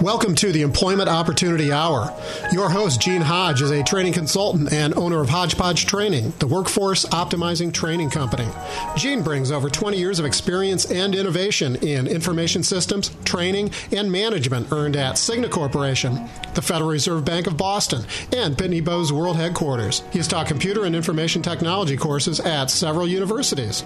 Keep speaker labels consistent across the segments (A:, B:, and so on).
A: Welcome to the Employment Opportunity Hour. Your host, Gene Hodge, is a training consultant and owner of Hodgepodge Training, the workforce optimizing training company. Gene brings over 20 years of experience and innovation in information systems, training, and management earned at Cigna Corporation, the Federal Reserve Bank of Boston, and Pitney Bowes World Headquarters. He has taught computer and information technology courses at several universities.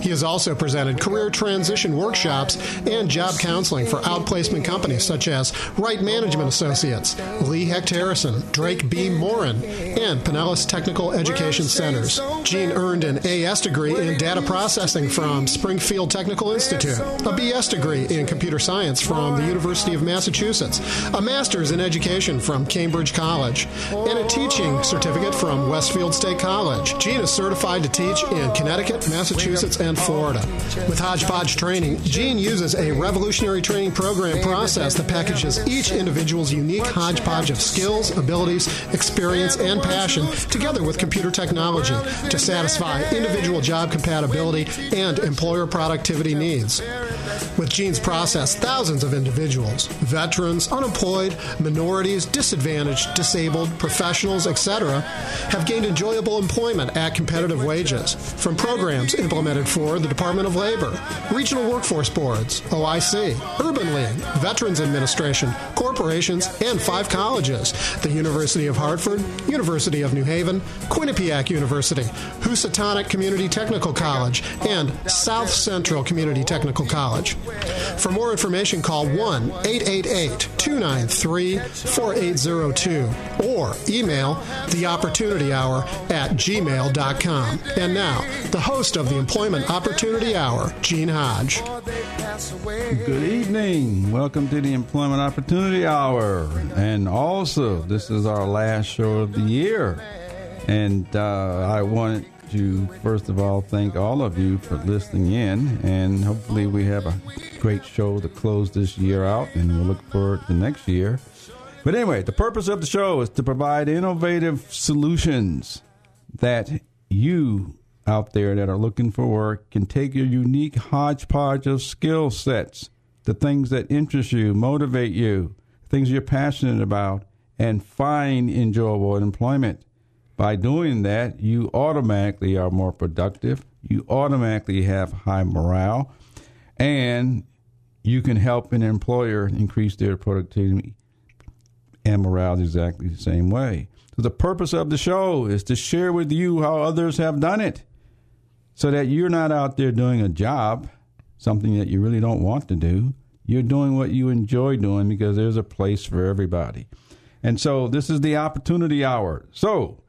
A: He has also presented career transition workshops and job counseling for outplacement companies such as Right Management Associates, Lee Hecht Harrison, Drake Beam Morin, and Pinellas Technical Education Centers. Gene earned an AS degree in data processing from Springfield Technical Institute, a BS degree in computer science from the University of Massachusetts, a master's in education from Cambridge College, and a teaching certificate from Westfield State College. Gene is certified to teach in Connecticut, Massachusetts, and Florida. With Hodgepodge Training, Gene uses a revolutionary training program process that packages each individual's unique hodgepodge of skills, abilities, experience, and passion together with computer technology to satisfy individual job compatibility and employer productivity needs. With Gene's process, thousands of individuals, veterans, unemployed, minorities, disadvantaged, disabled, professionals, etc., have gained enjoyable employment at competitive wages from programs implemented for the Department of Labor, regional workforce boards, OIC, Urban League, Veterans Administration, corporations, and five colleges the University of Hartford, University of New Haven, Quinnipiac University, Housatonic Community Technical College, and South Central Community Technical College. For more information, call 1 888 293 4802 or email the Opportunity Hour at gmail.com. And now, the host of the Employment Opportunity Hour, Gene Hodge.
B: Good evening. Welcome to the Employment Opportunity Hour. And also, this is our last show of the year. And uh, I want to, first of all, thank all of you for listening in. And hopefully, we have a great show to close this year out. And we'll look forward to next year. But anyway, the purpose of the show is to provide innovative solutions that you out there that are looking for work can take your unique hodgepodge of skill sets, the things that interest you, motivate you, things you're passionate about, and find enjoyable employment. By doing that, you automatically are more productive, you automatically have high morale, and you can help an employer increase their productivity and morale exactly the same way. So the purpose of the show is to share with you how others have done it so that you're not out there doing a job, something that you really don't want to do. You're doing what you enjoy doing because there's a place for everybody. And so this is the opportunity hour. So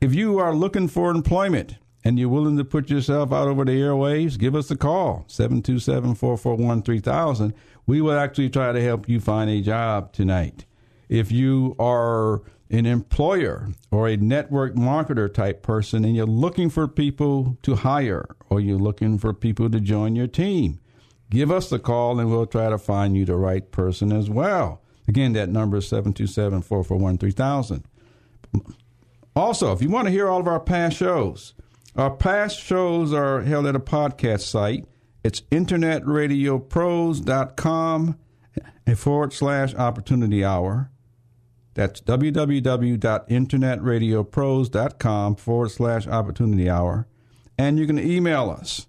B: if you are looking for employment and you're willing to put yourself out over the airwaves, give us a call 727 441 3000. We will actually try to help you find a job tonight. If you are an employer or a network marketer type person and you're looking for people to hire or you're looking for people to join your team, give us a call and we'll try to find you the right person as well. Again, that number is 727 441 3000. Also, if you want to hear all of our past shows, our past shows are held at a podcast site. It's internetradiopros.com forward slash opportunity hour. That's www.internetradiopros.com forward slash opportunity hour. And you can email us.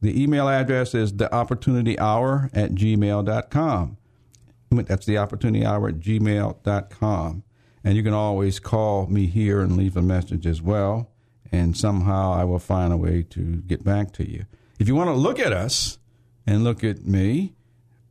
B: The email address is the opportunity hour at gmail.com. That's the opportunity hour at gmail.com. And you can always call me here and leave a message as well. And somehow I will find a way to get back to you. If you want to look at us and look at me,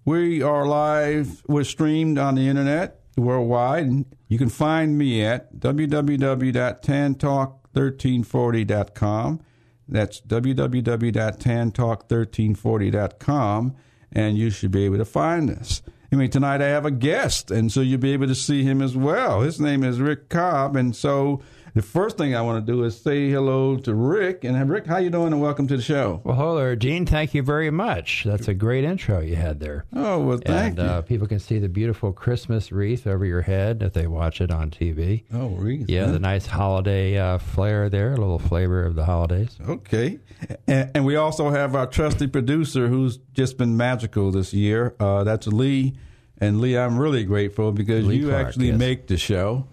B: we are live, we're streamed on the internet worldwide. And You can find me at www.tantalk1340.com. That's www.tantalk1340.com, and you should be able to find us. I mean, tonight I have a guest, and so you'll be able to see him as well. His name is Rick Cobb, and so the first thing I want to do is say hello to Rick. And Rick, how you doing? And welcome to the show.
C: Well, hello there, Gene. Thank you very much. That's a great intro you had there.
B: Oh well, thank
C: and, you. Uh, people can see the beautiful Christmas wreath over your head if they watch it on TV.
B: Oh, wreath.
C: Yeah,
B: huh?
C: the nice holiday uh, flair there, a little flavor of the holidays.
B: Okay, and, and, we also have our trusty producer who's just been magical this year. Uh, that's Lee And Lee, I'm really grateful because
C: Lee
B: you
C: Clark,
B: actually
C: yes.
B: make the show.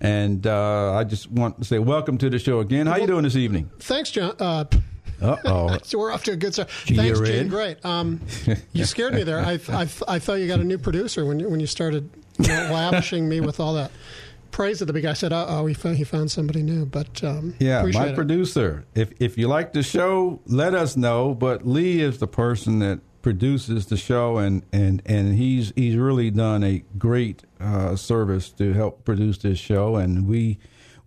B: And uh, I just want to say welcome to the show again. How you doing this evening?
A: Thanks, John. Uh,
B: oh.
A: so we're off to a good start.
B: Gee,
A: Thanks, Gene. Great. Um, you scared me there. I, I, I thought you got a new producer when you, when you started lavishing me with all that praise at the beginning. I said, "Uh oh, he found, he found somebody new." But um,
B: Yeah, my
A: it.
B: producer. If if you like the show, let us know. But Lee is the person that produces the show, and and and he's he's really done a great uh, service to help produce this show, and we.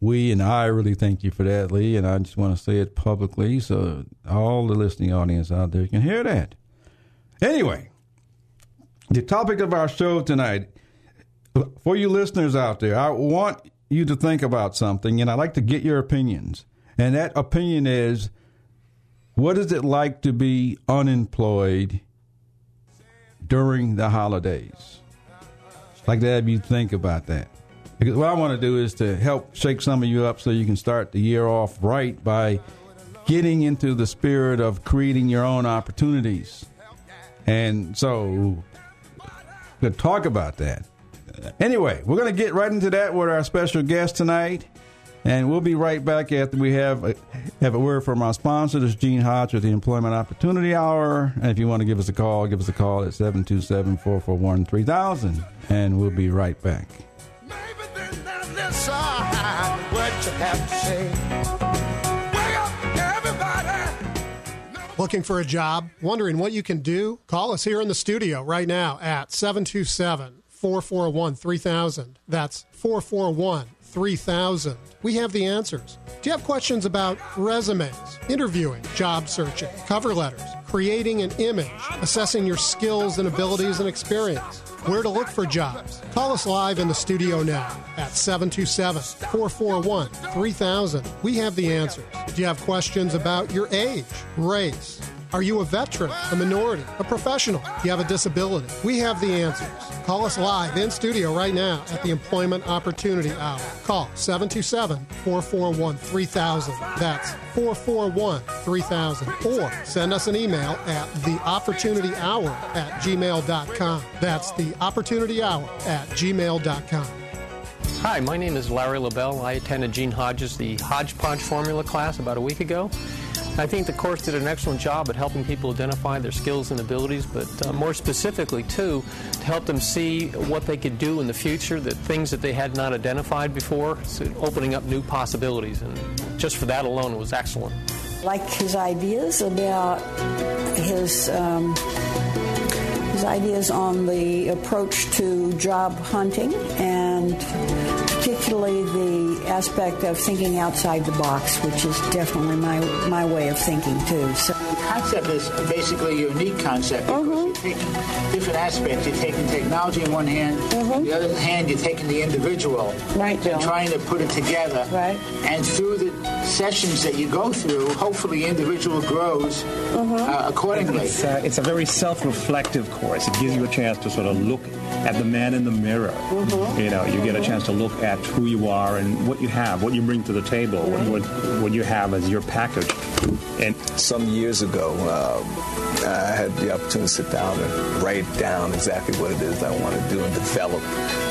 B: We and I really thank you for that, Lee, and I just want to say it publicly so all the listening audience out there can hear that. Anyway, the topic of our show tonight for you listeners out there, I want you to think about something, and I'd like to get your opinions. And that opinion is what is it like to be unemployed during the holidays? I'd like to have you think about that. Because what I want to do is to help shake some of you up so you can start the year off right by getting into the spirit of creating your own opportunities. And so, to talk about that. Anyway, we're going to get right into that with our special guest tonight, and we'll be right back after we have a, have a word from our sponsor. This is Gene Hodge with the Employment Opportunity Hour. And if you want to give us a call, give us a call at 727-441-3000, and we'll be right back.
D: Maybe then there's this side, what you have to say. Wake up, everybody.
A: Looking for a job? Wondering what you can do? Call us here in the studio right now at 727 441 3000. That's 441 3000. We have the answers. Do you have questions about resumes, interviewing, job searching, cover letters, creating an image, assessing your skills and abilities and experience? Where to look for jobs? Call us live in the studio now at 727 441 3000. We have the answers. Do you have questions about your age, race? Are you a veteran, a minority, a professional? Do you have a disability? We have the answers. Call us live in studio right now at the Employment Opportunity Hour. Call 727 441 3000. That's 441 3000. Or send us an email at theopportunityhour at gmail.com. That's the opportunity hour at gmail.com.
E: Hi, my name is Larry LaBelle. I attended Gene Hodges' the Hodgepodge Formula class about a week ago. I think the course did an excellent job at helping people identify their skills and abilities, but uh, more specifically, too, to help them see what they could do in the future, the things that they had not identified before, so opening up new possibilities. And just for that alone, it was excellent.
F: like his ideas about his um, his ideas on the approach to job hunting and particularly the aspect of thinking outside the box, which is definitely my my way of thinking too. So
G: concept is basically a unique concept because you're taking different aspects. You're taking technology in one hand, on the other hand, you're taking the individual
F: Right, Bill.
G: and trying to put it together.
F: Right.
G: And through the sessions that you go through, hopefully, the individual grows uh, accordingly.
H: It's, uh, it's a very self-reflective course. It gives you a chance to sort of look at the man in the mirror. You know, you get a chance to look at who you are and what you have, what you bring to the table, what, what, what you have as your package. And
I: Some years ago, um, I had the opportunity to sit down and write down exactly what it is I want to do and develop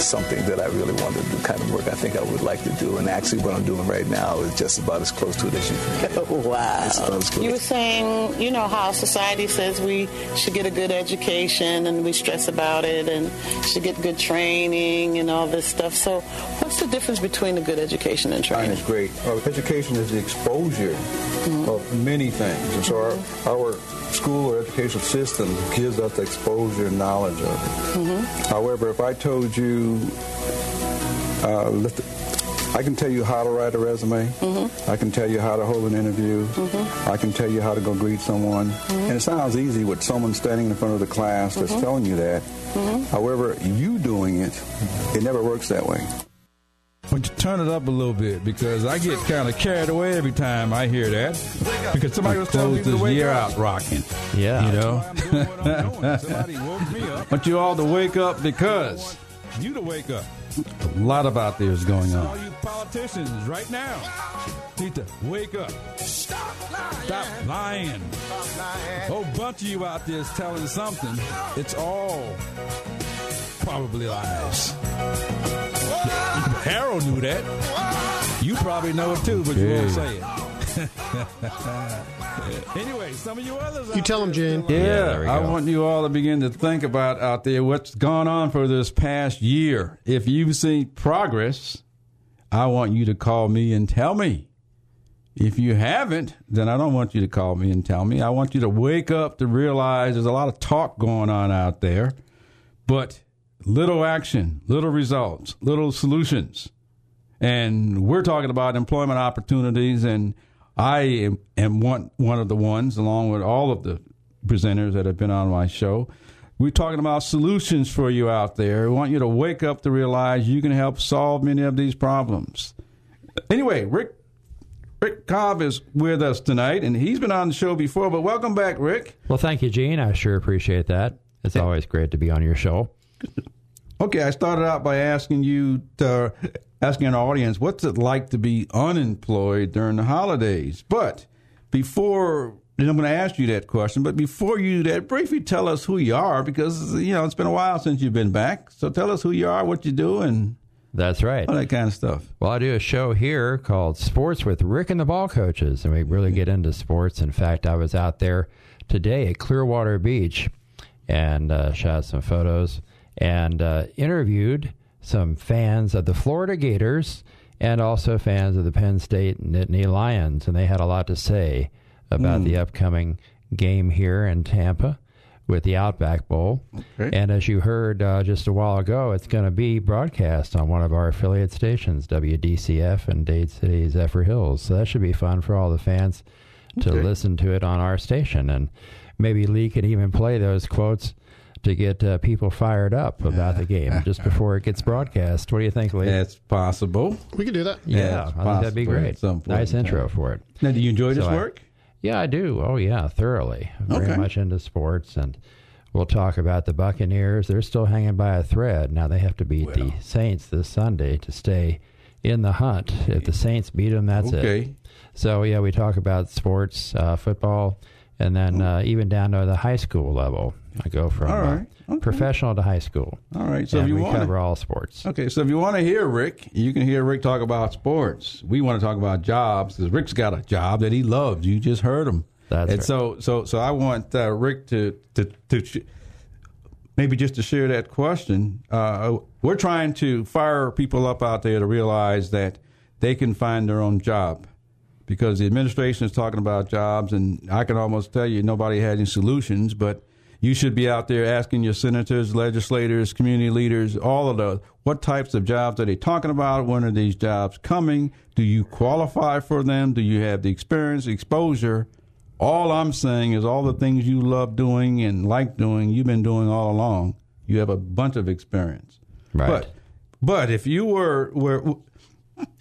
I: something that I really want to do, kind of work I think I would like to do. And actually, what I'm doing right now is just about as close to it as you can get.
J: Wow. You were saying, you know, how society says we should get a good education and we stress about it and should get good training and all this stuff. So, what's the difference between a good education and
K: And
J: training?
K: it's great. Our education is the exposure of many things. And so our, our school or educational system gives us exposure and knowledge of it. Mm-hmm. However, if I told you, uh, let the- I can tell you how to write a resume. Mm-hmm. I can tell you how to hold an interview. Mm-hmm. I can tell you how to go greet someone. And it sounds easy with someone standing in front of the class that's telling you that. However, you doing it, it never works that way.
B: Would you turn it up a little bit because I get kind of carried away every time I hear that because somebody was telling me
C: Close
B: to
C: this
B: wake
C: year
B: up.
C: out rocking. Yeah.
B: You know,
K: Somebody woke me up.
B: want you all to wake up because
K: You to wake up.
B: a lot of out there is going on.
K: All you politicians right now need to wake up.
D: Stop lying.
K: Stop lying.
D: Stop lying.
K: Whole bunch of you out there is telling something. It's all
B: probably lies. Harold knew that. You probably know it too, but you won't say it. anyway, some of you others.
A: You tell them, Gene.
B: Yeah,
C: there we
B: I want you all to begin to think about out there what's gone on for this past year. If you've seen progress, I want you to call me and tell me. If you haven't, then I don't want you to call me and tell me. I want you to wake up to realize there's a lot of talk going on out there, but little action, little results, little solutions. And we're talking about employment opportunities, and I am, am one, one of the ones, along with all of the presenters that have been on my show. We're talking about solutions for you out there. We want you to wake up to realize you can help solve many of these problems. Anyway, Rick Rick Cobb is with us tonight, and he's been on the show before. But welcome back, Rick.
C: Well, thank you, Gene. I sure appreciate that. It's always great to be on your show.
B: Okay, I started out by asking you, to, asking our audience, what's it like to be unemployed during the holidays? But before, and I'm going to ask you that question, but before you do that, briefly tell us who you are because, you know, it's been a while since you've been back. So tell us who you are, what you do, and
C: That's right.
B: all that kind of stuff.
C: Well, I do a show here called Sports with Rick and the Ball Coaches, and we really get into sports. In fact, I was out there today at Clearwater Beach and uh, shot some photos and uh, interviewed some fans of the Florida Gators and also fans of the Penn State Nittany Lions, and they had a lot to say about the upcoming game here in Tampa with the Outback Bowl.
B: Okay.
C: And as you heard uh, just a while ago, it's going to be broadcast on one of our affiliate stations, WDCF and Dade City Zephyr Hills. So that should be fun for all the fans to
B: Okay.
C: listen to it on our station. And maybe Lee could even play those quotes to get uh, people fired up about the game just before it gets broadcast. What do you think, Lee?
B: That's possible.
A: We can do that.
C: yeah,
B: it's
C: I think that'd be great.
B: some
C: Nice intro
B: time.
C: for it.
B: Now, do you enjoy this
C: So I-
B: work?
C: Yeah, I do. Oh, yeah, thoroughly. Very
B: Okay.
C: much into sports, and we'll talk about the Buccaneers. They're still hanging by a thread. Now they have to beat the Saints this Sunday to stay in the hunt. If the Saints beat them, that's it.
B: Okay.
C: So yeah, we talk about sports, uh, football, and then uh, even down to the high school level. I go from
B: All right.
C: uh, professional to high school.
B: All right. So
C: and
B: if you
C: we
B: want
C: cover all sports.
B: Okay, so if you want to hear Rick, you can hear Rick talk about sports. We want to talk about jobs because Rick's got a job that he loves. You just heard him.
C: That's
B: and
C: right.
B: so, so, so I want uh, Rick to to to sh- maybe just to share that question. Uh, we're trying to fire people up out there to realize that they can find their own job because the administration is talking about jobs, and I can almost tell you nobody had any solutions, but you should be out there asking your senators, legislators, community leaders, all of those, what types of jobs are they talking about? When are these jobs coming? Do you qualify for them? Do you have the experience, exposure? All I'm saying is all the things you love doing and like doing, you've been doing all along. You have a bunch of experience.
C: Right.
B: But but if you were were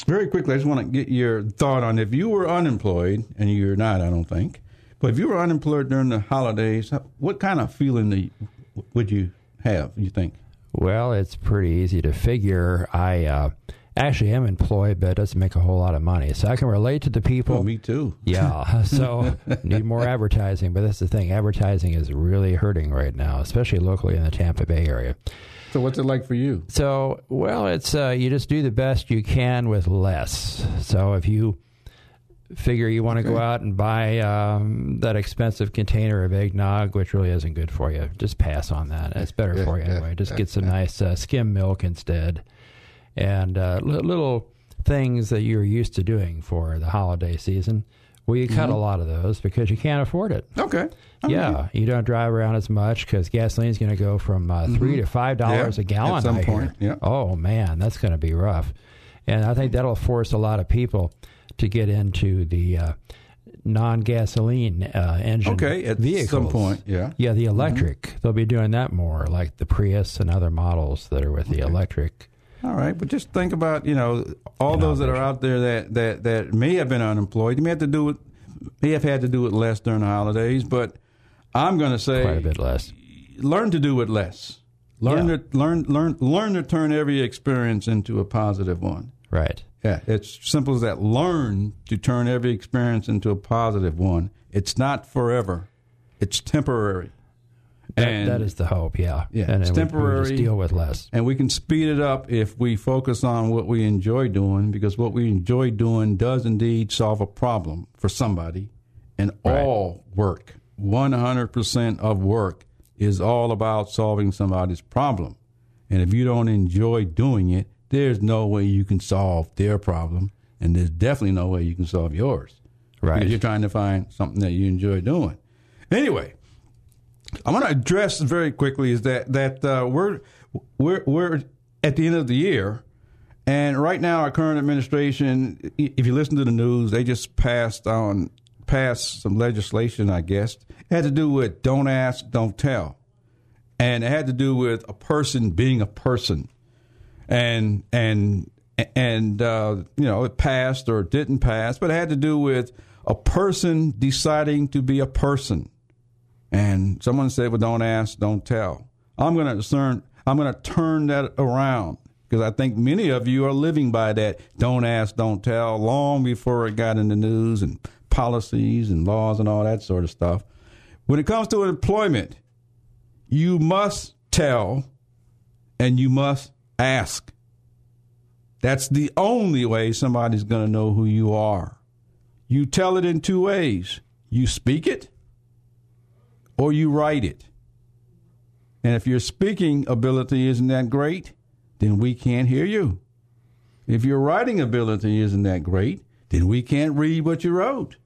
B: very quickly, I just want to get your thought on if you were unemployed, and you're not, I don't think. But if you were unemployed during the holidays, what kind of feeling do you- would you have? You think?
C: Well, it's pretty easy to figure. I uh, actually am employed, but it doesn't make a whole lot of money, so I can relate to the people.
B: Oh, me too.
C: Yeah, so need more advertising, but that's the thing. Advertising is really hurting right now, especially locally in the Tampa Bay area.
B: So, what's it like for you?
C: So, well, it's uh, you just do the best you can with less. So, if you figure you want to go out and buy um, that expensive container of eggnog, which really isn't good for you, just pass on that. It's better for you anyway. Just get some nice uh, skim milk instead, and uh, li- little things that you're used to doing for the holiday season. Well, you cut a lot of those because you can't afford it.
B: Okay.
C: Yeah, you don't drive around as much because gasoline's going to go from uh, 3 to five dollars
B: Yeah,
C: a gallon.
B: at some
C: I
B: point,
C: hear.
B: yeah.
C: Oh man, that's going to be rough, and I think that'll force a lot of people to get into the uh, non-gasoline uh, engine
B: Okay, at
C: vehicles.
B: some point, yeah.
C: yeah, the electric. They'll be doing that more, like the Prius and other models that are with the electric.
B: All right, but just think about you know all those that are out there that, that, that may have been unemployed. You may have to do it, may have had to do it less during the holidays. But I'm going to say
C: Quite a bit less.
B: Learn to do it less. Learn
C: Yeah.
B: to learn learn learn to turn every experience into a positive one.
C: Right.
B: Yeah, it's simple as that. Learn to turn every experience into a positive one. It's not forever. It's temporary.
C: That,
B: And-
C: that is the hope, yeah.
B: Yeah,
C: and
B: it's
C: we- we
B: temporary.
C: just deal with less.
B: And we can speed it up if we focus on what we enjoy doing, because what we enjoy doing does indeed solve a problem for somebody. And
C: Right.
B: all work, 100% of work, is all about solving somebody's problem. And if you don't enjoy doing it, there's no way you can solve their problem. And there's definitely no way you can solve yours.
C: Right.
B: Because you're trying to find something that you enjoy doing. Anyway, I want to address very quickly is that that uh, we're we're we're at the end of the year, and right now our current administration, if you listen to the news, they just passed on passed some legislation. I guess it had to do with don't ask, don't tell, and it had to do with a person being a person, and and and uh, you know it passed or didn't pass, but it had to do with a person deciding to be a person. And someone said, "Well, don't ask, don't tell." I'm going to turn. I'm going to turn that around because I think many of you are living by that "don't ask, don't tell" long before it got in the news and policies and laws and all that sort of stuff. When it comes to employment, you must tell and you must ask. That's the only way somebody's going to know who you are. You tell it in two ways you speak it or you write it. And if your speaking ability isn't that great, then we can't hear you. If your writing ability isn't that great, then we can't read what you wrote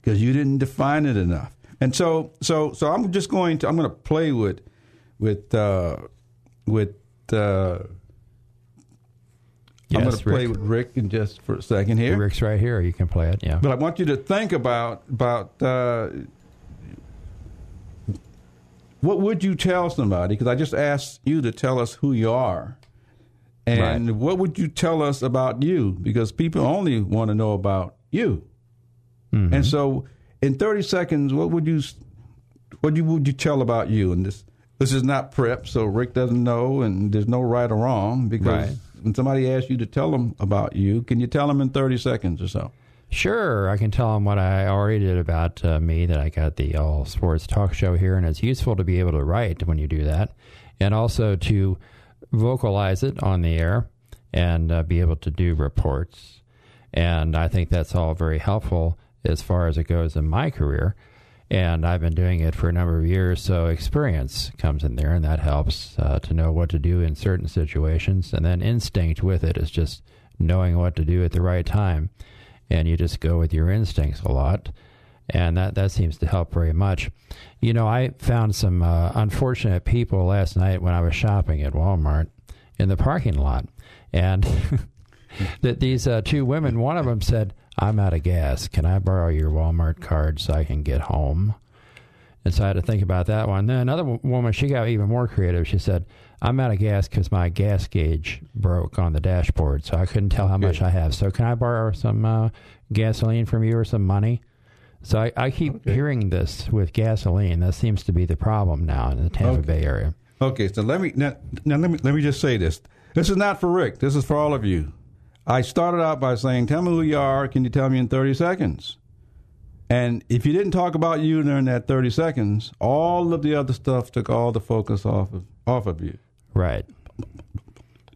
B: because you didn't define it enough. And so, so, so I'm just going to I'm going to play with, with, uh, with. Uh, I'm going to play with Rick in just for a second here.
C: Rick's right here. You can play it. Yeah.
B: But I want you to think about about uh, what would you tell somebody? Because I just asked you to tell us who you are, and what would you tell us about you? Because people only want to know about you, and so in thirty seconds, what would you what you would you tell about you? And this this is not prep, so Rick doesn't know, and there's no right or wrong because.
C: Right.
B: When somebody asks you to tell them about you, can you tell them in 30 seconds or so?
C: Sure, I can tell them what I already did about uh, me. That I got the all sports talk show here, and it's useful to be able to write when you do that, and also to vocalize it on the air and uh, be able to do reports. And I think that's all very helpful as far as it goes in my career. And I've been doing it for a number of years, so experience comes in there, and that helps uh, to know what to do in certain situations. And then instinct with it is just knowing what to do at the right time. And you just go with your instincts a lot. And that that seems to help very much. You know i found some uh, unfortunate people last night when i was shopping at walmart in the parking lot. And that these uh, two women one of them said i'm out of gas can i borrow your walmart card so i can get home and so I had to think about that one. Then another w- woman, she got even more creative. She said, "I'm out of gas because my gas gauge broke on the dashboard, so I couldn't tell how much I have. So can I borrow some uh, gasoline from you or some money?" So I, I keep hearing this with gasoline. That seems to be the problem now in the Tampa Bay area.
B: Okay, so let me now, now let me let me just say this. This is not for Rick. This is for all of you. I started out by saying, "Tell me who you are. Can you tell me in 30 seconds?" And if you didn't talk about you during that 30 seconds, all of the other stuff took all the focus off of off of you.
C: Right.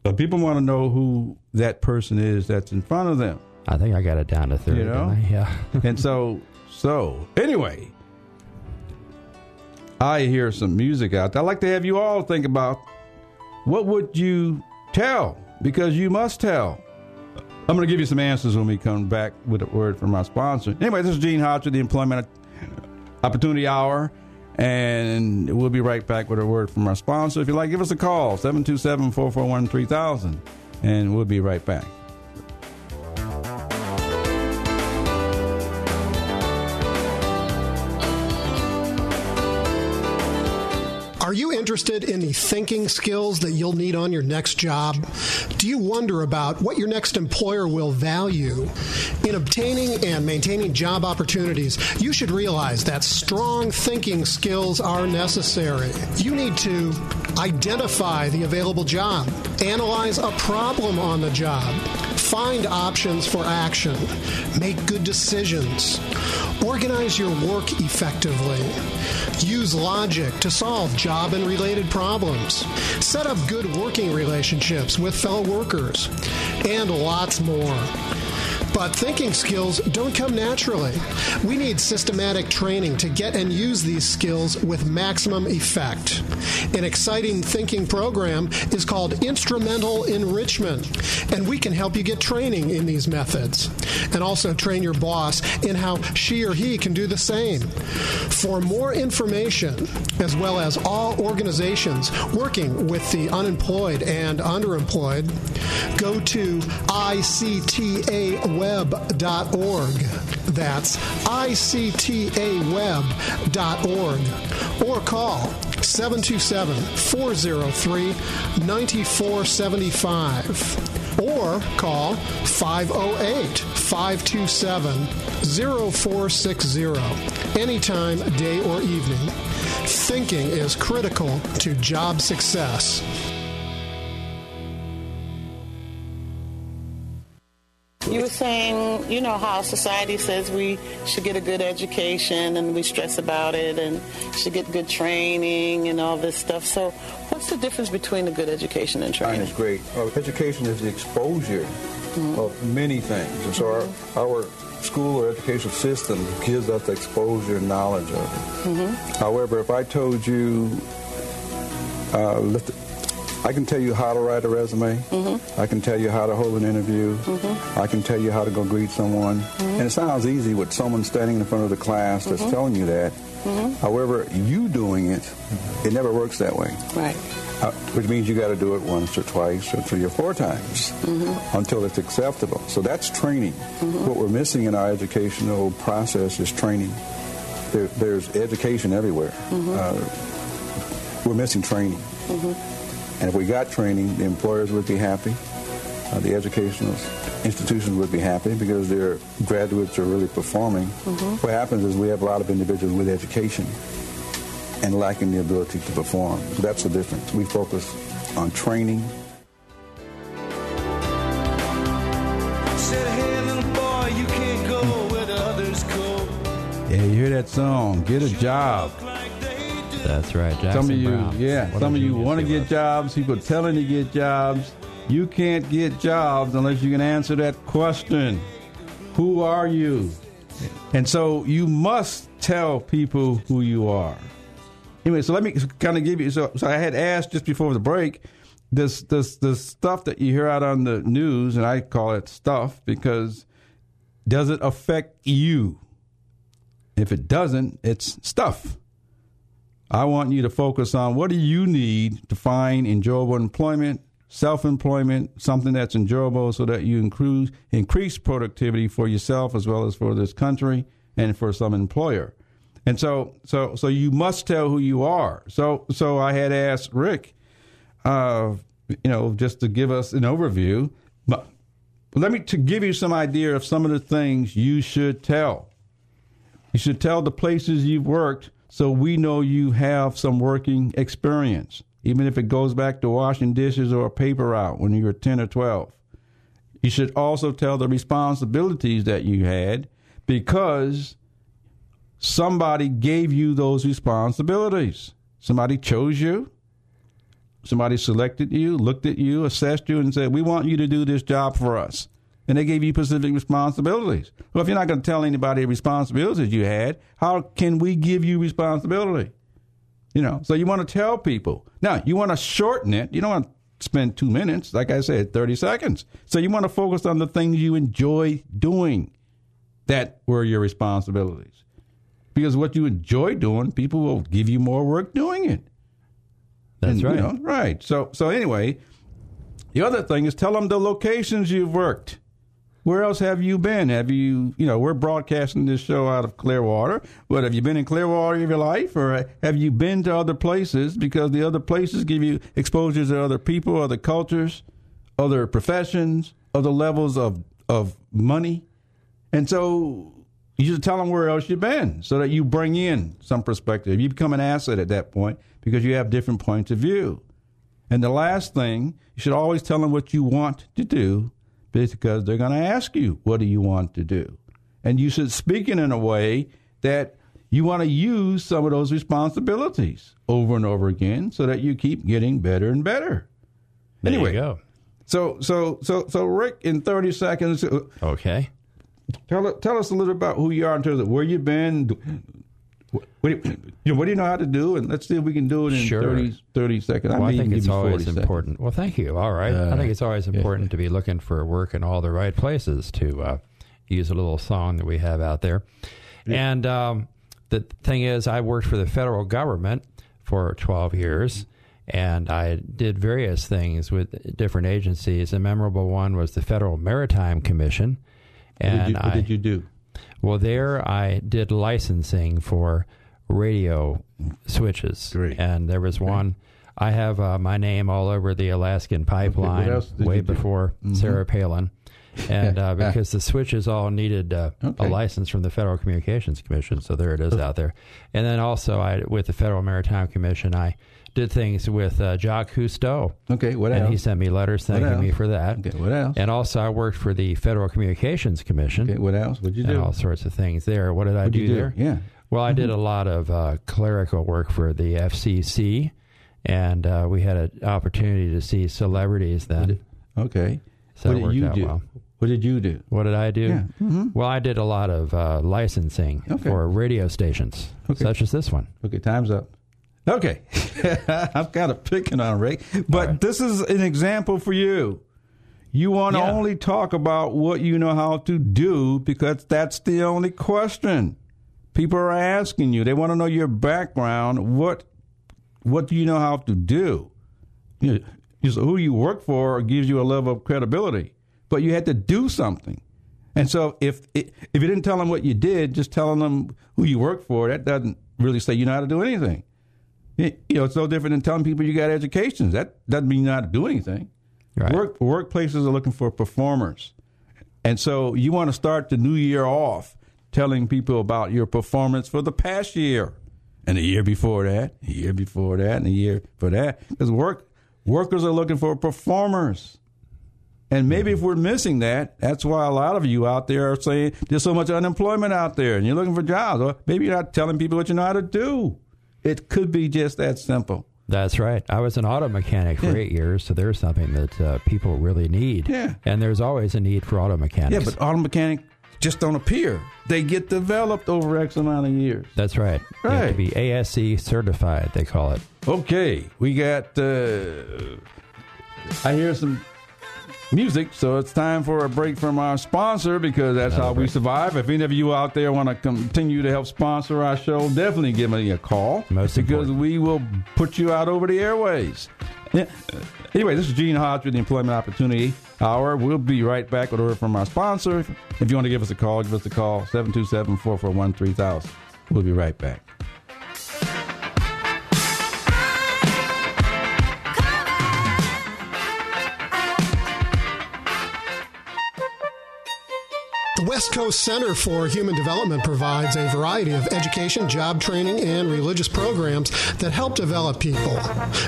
B: But people want to know who that person is that's in front of them.
C: I think I got it down to 30.
B: You know?
C: Yeah.
B: and so, so anyway, I hear some music out there. I'd like to have you all think about what would you tell because you must tell. I'm going to give you some answers when we come back with a word from our sponsor. Anyway, this is Gene Hodge with the Employment Opportunity Hour, and we'll be right back with a word from our sponsor. If you'd like, give us a call, 727 441 3000, and we'll be right back.
A: Are you interested in the thinking skills that you'll need on your next job? Do you wonder about what your next employer will value? In obtaining and maintaining job opportunities, you should realize that strong thinking skills are necessary. You need to identify the available job, analyze a problem on the job, Find options for action. Make good decisions. Organize your work effectively. Use logic to solve job and related problems. Set up good working relationships with fellow workers. And lots more. But thinking skills don't come naturally. We need systematic training to get and use these skills with maximum effect. An exciting thinking program is called Instrumental Enrichment, and we can help you get training in these methods and also train your boss in how she or he can do the same. For more information, as well as all organizations working with the unemployed and underemployed, go to ICTA ictaweb.org. That's ictaweb.org. Or call 727 403 9475. Or call 508 527 0460. Anytime, day or evening. Thinking is critical to job success.
J: You were saying, you know, how society says we should get a good education and we stress about it and should get good training and all this stuff. So, what's the difference between a good education and training?
K: Training is great. Uh, education is the exposure
J: Mm-hmm.
K: of many things. And so our, our school or educational system gives us the exposure and knowledge of it.
J: Mm-hmm.
K: However, if I told you, uh, I can tell you how to write a resume.
J: Mm-hmm.
K: I can tell you how to hold an interview. I can tell you how to go greet someone.
J: Mm-hmm.
K: And it sounds easy with someone standing in front of the class that's telling you that.
J: Mm-hmm.
K: However, you doing it, it never works that way.
J: Right.
K: Uh, which means you got to do it once or twice or three or four times
J: Mm-hmm.
K: until it's acceptable. So that's training. What we're missing in our educational process is training. There, there's education everywhere.
J: Mm-hmm.
K: Uh, we're missing training. And if we got training, the employers would be happy. Uh, the educational institutions would be happy because their graduates are really performing. What happens is we have a lot of individuals with education and lacking the ability to perform. That's the difference. We focus on training.
D: Said, hey, little boy, you can't go where the others go.
B: Yeah, you hear that song? Get a job.
C: That's right, Jackson
B: some of you,
C: Brown.
B: yeah,
C: What
B: some of you want to get jobs. People telling you get jobs. You can't get jobs unless you can answer that question. Who are you? And so you must tell people who you are. Anyway, so let me kind of give you. So, so I had asked just before the break, this this this stuff that you hear out on the news, and I call it stuff because does it affect you? If it doesn't, it's stuff. I want you to focus on what do you need to find enjoyable employment, self-employment, something that's enjoyable so that you increase increase productivity for yourself as well as for this country and for some employer. And so so so you must tell who you are. So so I had asked Rick uh you know just to give us an overview, but let me to give you some idea of some of the things you should tell. You should tell the places you've worked so we know you have some working experience, even if it goes back to washing dishes or a paper route when you were 10 or 12. You should also tell the responsibilities that you had because somebody gave you those responsibilities. Somebody chose you. Somebody selected you, looked at you, assessed you, and said, We want you to do this job for us. And they gave you specific responsibilities. Well, if you're not going to tell anybody the responsibilities you had, how can we give you responsibility? You know, so you want to tell people. Now, you want to shorten it. You don't want to spend two minutes, like I said, 30 seconds. So you want to focus on the things you enjoy doing that were your responsibilities. Because what you enjoy doing, people will give you more work doing it.
C: That's
B: And, you
C: right.
B: know, right. So so anyway, the other thing is tell them the locations you've worked. Where else have you been? Have you, you know, we're broadcasting this show out of Clearwater, but have you been in Clearwater of your life or have you been to other places because the other places give you exposures to other people, other cultures, other professions, other levels of, of money? And so you should tell them where else you've been so that you bring in some perspective. You become an asset at that point because you have different points of view. And the last thing, you should always tell them what you want to do because they're going to ask you, what do you want to do? And you should speak it in a way that you want to use some of those responsibilities over and over again so that you keep getting better and better.
C: There
B: anyway, so so so so Rick, in thirty seconds, uh,
C: Okay.
B: tell tell us a little about who you are in terms of where you've been. What, what, do you, you know, what do you know how to do? And let's see if we can do it in
C: Sure.
B: 30, 30 seconds.
C: Well, I
B: may
C: think it's
B: give you 40
C: always
B: seconds.
C: important. Well, thank you. All right. I think it's always important to be looking for work in all the right places to uh, use a little song that we have out there. And um, the thing is, I worked for the federal government for 12 years. And I did various things with different agencies. A memorable one was the Federal Maritime Commission.
B: What
C: And
B: did, you, what
C: I,
B: did you do?
C: Well, there I did licensing for radio switches.
B: Great.
C: And there was one. I have uh, my name all over the Alaskan pipeline
B: did
C: way before
B: Mhm.
C: Sarah Palin. And uh, because the switches all needed uh,
B: Okay.
C: a license from the Federal Communications Commission, so there it is out there. And then also, I with the Federal Maritime Commission, I did things with uh, Jacques Cousteau.
B: Okay, what else?
C: and
B: else?
C: he sent me letters
B: What
C: thanking me
B: else?
C: for that.
B: Okay, what else?
C: And also, I worked for the Federal Communications Commission.
B: Okay, what else? What'd you
C: and
B: do?
C: all sorts of things there. What did I do,
B: do?
C: there?
B: Yeah.
C: Well, I did
B: Mhm.
C: a lot of uh, clerical work for the FCC, and uh, we had an opportunity to see celebrities then.
B: Okay.
C: So
B: what did
C: worked
B: you
C: out
B: do?
C: well.
B: What did you do?
C: What did I do?
B: Yeah. Mhm.
C: Well, I did a lot of uh, licensing
B: Okay.
C: for radio stations,
B: Okay.
C: such as this one.
B: Okay, time's up. Okay. I've got a picking on Rick, but this is an example for you. You want to
C: Yeah.
B: only talk about what you know how to do because that's the only question. People are asking you. They want to know your background. What what do you know how to do? You know, just who you work for gives you a level of credibility, but you had to do something. And so if if you didn't tell them what you did, just telling them who you work for, that doesn't really say you know how to do anything. You know, it's no different than telling people you got educations. That doesn't mean you to do anything.
C: Right.
B: Work workplaces are looking for performers, and so you want to start the new year off telling people about your performance for the past year, and the year before that, the year before that, and the year for that. Because work workers are looking for performers. And maybe if we're missing that, that's why a lot of you out there are saying there's so much unemployment out there and you're looking for jobs. Or maybe you're not telling people what you know how to do. It could be just that simple.
C: That's right. I was an auto mechanic for eight years, so there's something that uh, people really need.
B: Yeah.
C: And there's always a need for auto mechanics.
B: Yeah, but auto mechanics just don't appear. They get developed over X amount of years.
C: That's right. You have to be ASC certified, they call it.
B: Okay, we got. Uh, I hear some music, so it's time for a break from our sponsor because that's
C: Another
B: how we survive. If any of you out there want to continue to help sponsor our show, definitely give me a call
C: Most
B: because
C: important.
B: we will put you out over the airways. Yeah. Anyway, this is Gene Hodge with the Employment Opportunity Hour. We'll be right back with a word from our sponsor. If you want to give us a call, give us a call 727 441 3000. We'll be right back.
A: West Coast Center for Human Development provides a variety of education, job training, and religious programs that help develop people.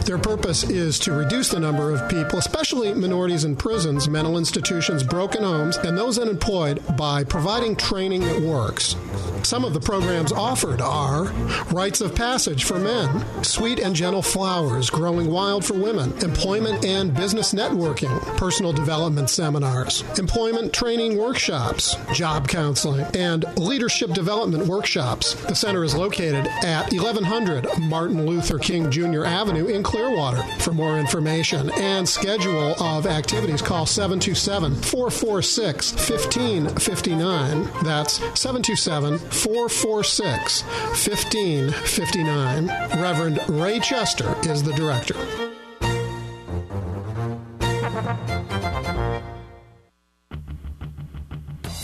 A: Their purpose is to reduce the number of people, especially minorities in prisons, mental institutions, broken homes, and those unemployed by providing training that works. Some of the programs offered are Rites of Passage for Men, Sweet and Gentle Flowers, Growing Wild for Women, Employment and Business Networking, Personal Development Seminars, Employment Training Workshops, Job counseling, and Leadership Development Workshops. The center is located at 1100 Martin Luther King Jr. Avenue in Clearwater. For more information and schedule of activities, call 727 446 1559. That's 727 446 1559. Reverend Ray Chester is the director.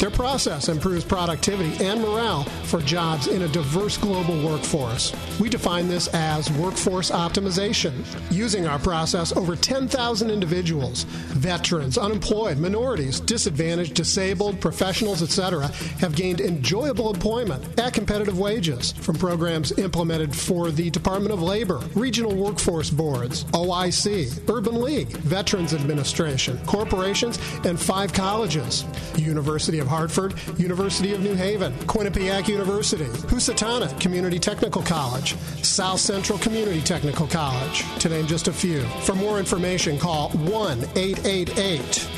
A: Their process improves productivity and morale for jobs in a diverse global workforce. We define this as workforce optimization. Using our process, over 10,000 individuals, veterans, unemployed, minorities, disadvantaged, disabled, professionals, etc., have gained enjoyable employment at competitive wages from programs implemented for the Department of Labor, regional workforce boards, OIC, Urban League, Veterans Administration, corporations, and five colleges University of Hartford, University of New Haven, Quinnipiac University, Housatonic Community Technical College, South Central Community Technical College, to name just a few. For more information, call 1 888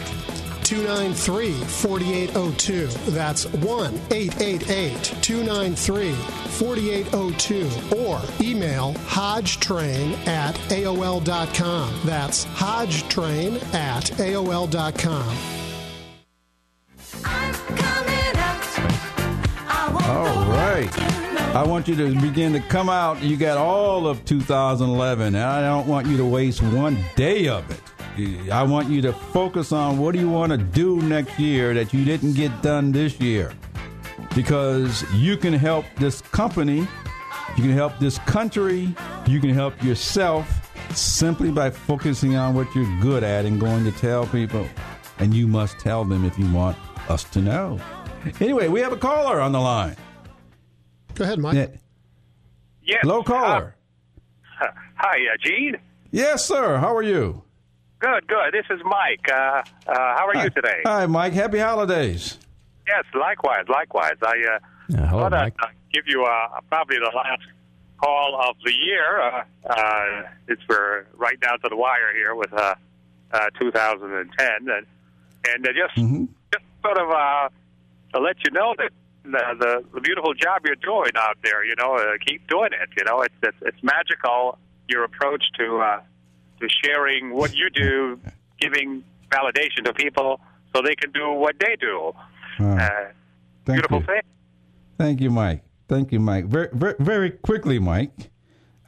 A: 293 4802. That's 1 888 293 4802. Or email hodgetrain at AOL.com. That's hodgetrain at AOL.com.
B: All right. I want you to begin to come out. You got all of 2011, and I don't want you to waste one day of it. I want you to focus on what do you want to do next year that you didn't get done this year. Because you can help this company, you can help this country, you can help yourself simply by focusing on what you're good at and going to tell people. And you must tell them if you want us to know. Anyway, we have a caller on the line.
A: Go ahead, Mike.
B: Yeah.
L: Yes.
B: Hello, caller.
L: Uh, hi, uh, Gene.
B: Yes, sir. How are you?
L: Good, good. This is Mike. Uh, uh, how are
B: Hi.
L: you today?
B: Hi, Mike. Happy holidays.
L: Yes, likewise, likewise. I uh,
C: Yeah, hello,
L: thought I'd
C: Mike.
L: uh, give you uh, probably the last call of the year. Uh, uh, it's for right down to the wire here with uh, uh, 2010, and and uh, just
B: Mm-hmm.
L: just sort of uh, to let you know that the, the the beautiful job you're doing out there. You know, uh, keep doing it. You know, it's it's, it's magical. Your approach to uh, to sharing what you do, giving validation to people so they can do what they do. Uh,
B: Thank
L: beautiful
B: you.
L: thing.
B: Thank you, Mike. Thank you, Mike. Very, very, very quickly, Mike.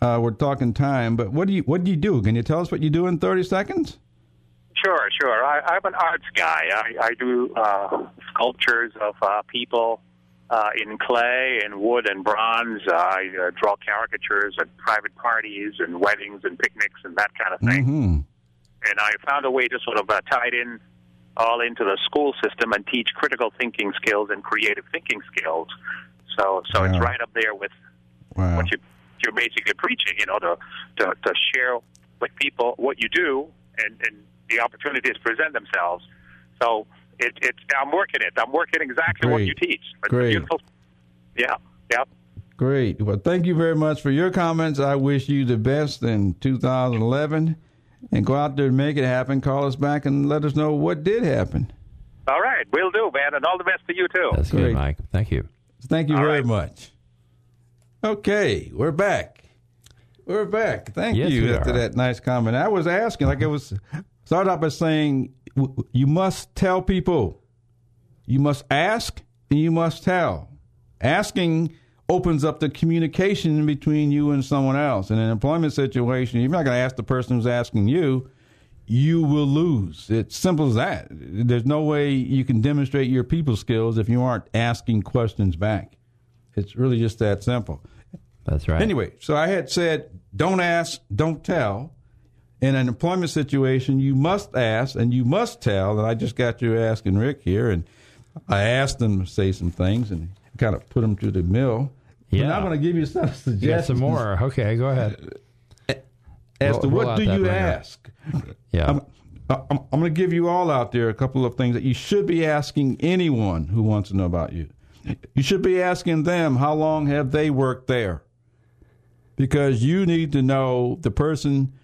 B: Uh, we're talking time, but what do you what do you do? Can you tell us what you do in thirty seconds?
L: Sure, sure. I, I'm an arts guy. I, I do uh, sculptures of uh, people uh, in clay and wood and bronze. Uh, I uh, draw caricatures at private parties and weddings and picnics and that kind of thing.
B: Mm-hmm.
L: And I found a way to sort of uh, tie it in all into the school system and teach critical thinking skills and creative thinking skills. So, so
B: Wow.
L: it's right up there with
B: Wow.
L: what you you're basically preaching. You know, to to, to share with people what you do and, and the opportunities present themselves. So it, it's I'm working it. I'm working exactly what you teach. It's
B: Great.
L: Beautiful. Yeah. Yeah.
B: Great. Well, thank you very much for your comments. I wish you the best in 2011, and go out there and make it happen. Call us back and let us know what did happen.
L: All right. We'll do, man, and all the best to you too.
C: That's
B: Great.
C: good, Mike. Thank you.
B: Thank you
L: All
B: very
L: right.
B: much. Okay, we're back. We're back. Thank
C: Yes,
B: you
C: we
B: after
C: are.
B: that nice comment. I was asking, like I was started out by saying, w- you must tell people. You must ask and you must tell. Asking opens up the communication between you and someone else. In an employment situation, you're not going to ask the person who's asking you. You will lose. It's simple as that. There's no way you can demonstrate your people skills if you aren't asking questions back. It's really just that simple.
C: That's right.
B: Anyway, so I had said, don't ask, don't tell. In an employment situation, you must ask and you must tell. And I just got you asking Rick here, and I asked him to say some things and kind of put him to the mill. But
C: Yeah.
B: now I'm going to give you some suggestions.
C: Got some more. Okay, go ahead.
B: As
C: Roll-
B: to what do you ask?
C: Yeah.
B: I'm, I'm, I'm going to give you all out there a couple of things that you should be asking anyone who wants to know about you. You should be asking them how long have they worked there, because you need to know the person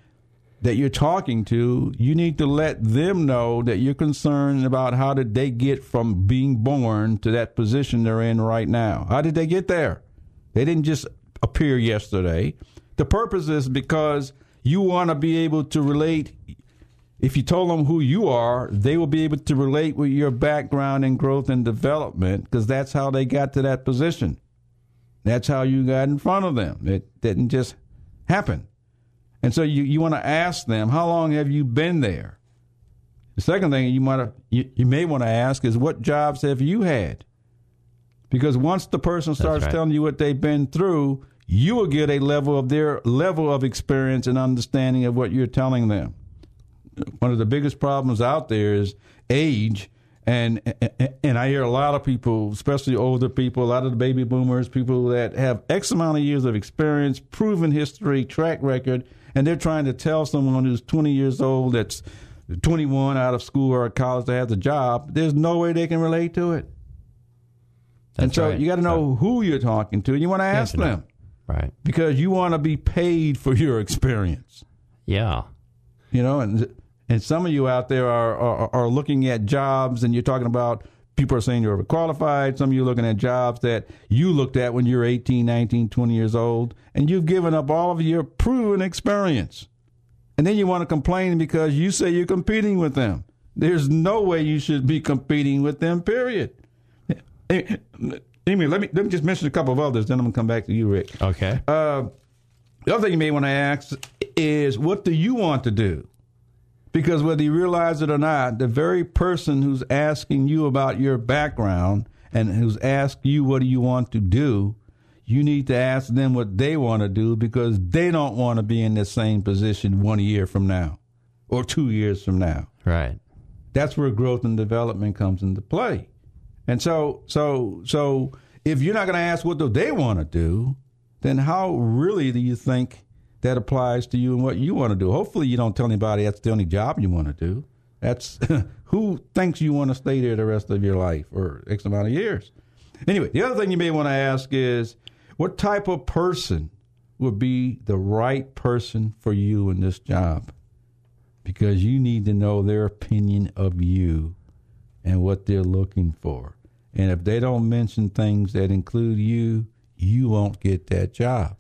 B: that you're talking to. You need to let them know that you're concerned about how did they get from being born to that position they're in right now. How did they get there? They didn't just appear yesterday. The purpose is because you want to be able to relate if you told them who you are, they will be able to relate with your background and growth and development because that's how they got to that position. That's how you got in front of them. It didn't just happen. And so you, you want to ask them, how long have you been there? The second thing you might you, you may want to ask is what jobs have you had? Because once the person starts
C: right.
B: telling you what they've been through, you will get a level of their level of experience and understanding of what you're telling them. One of the biggest problems out there is age. And and I hear a lot of people, especially older people, a lot of the baby boomers, people that have X amount of years of experience, proven history, track record, and they're trying to tell someone who's 20 years old that's 21 out of school or college that has a job, there's no way they can relate to it. and so
C: right.
B: you got to know who you're talking to, and you want to ask them
C: Right.
B: because you want to be paid for your experience.
C: Yeah.
B: You know, and and some of you out there are, are are looking at jobs, and you're talking about people are saying you're overqualified. Some of you are looking at jobs that you looked at when you were 18, 19, 20 years old, and you've given up all of your proven experience. And then you want to complain because you say you're competing with them. There's no way you should be competing with them, period. Anyway, let me let me just mention a couple of others, then I'm gonna come back to you, Rick.
C: Okay.
B: Uh, the other thing you may want to ask is, what do you want to do? Because whether you realize it or not, the very person who's asking you about your background and who's asked you what do you want to do, you need to ask them what they want to do because they don't want to be in the same position one year from now or two years from now.
C: Right.
B: That's where growth and development comes into play. And so, so, so, if you're not going to ask what do they want to do, then how really do you think that applies to you and what you want to do? Hopefully, you don't tell anybody that's the only job you want to do. That's who thinks you want to stay there the rest of your life or X amount of years. Anyway, the other thing you may want to ask is what type of person would be the right person for you in this job? Because you need to know their opinion of you and what they're looking for. And if they don't mention things that include you, you won't get that job.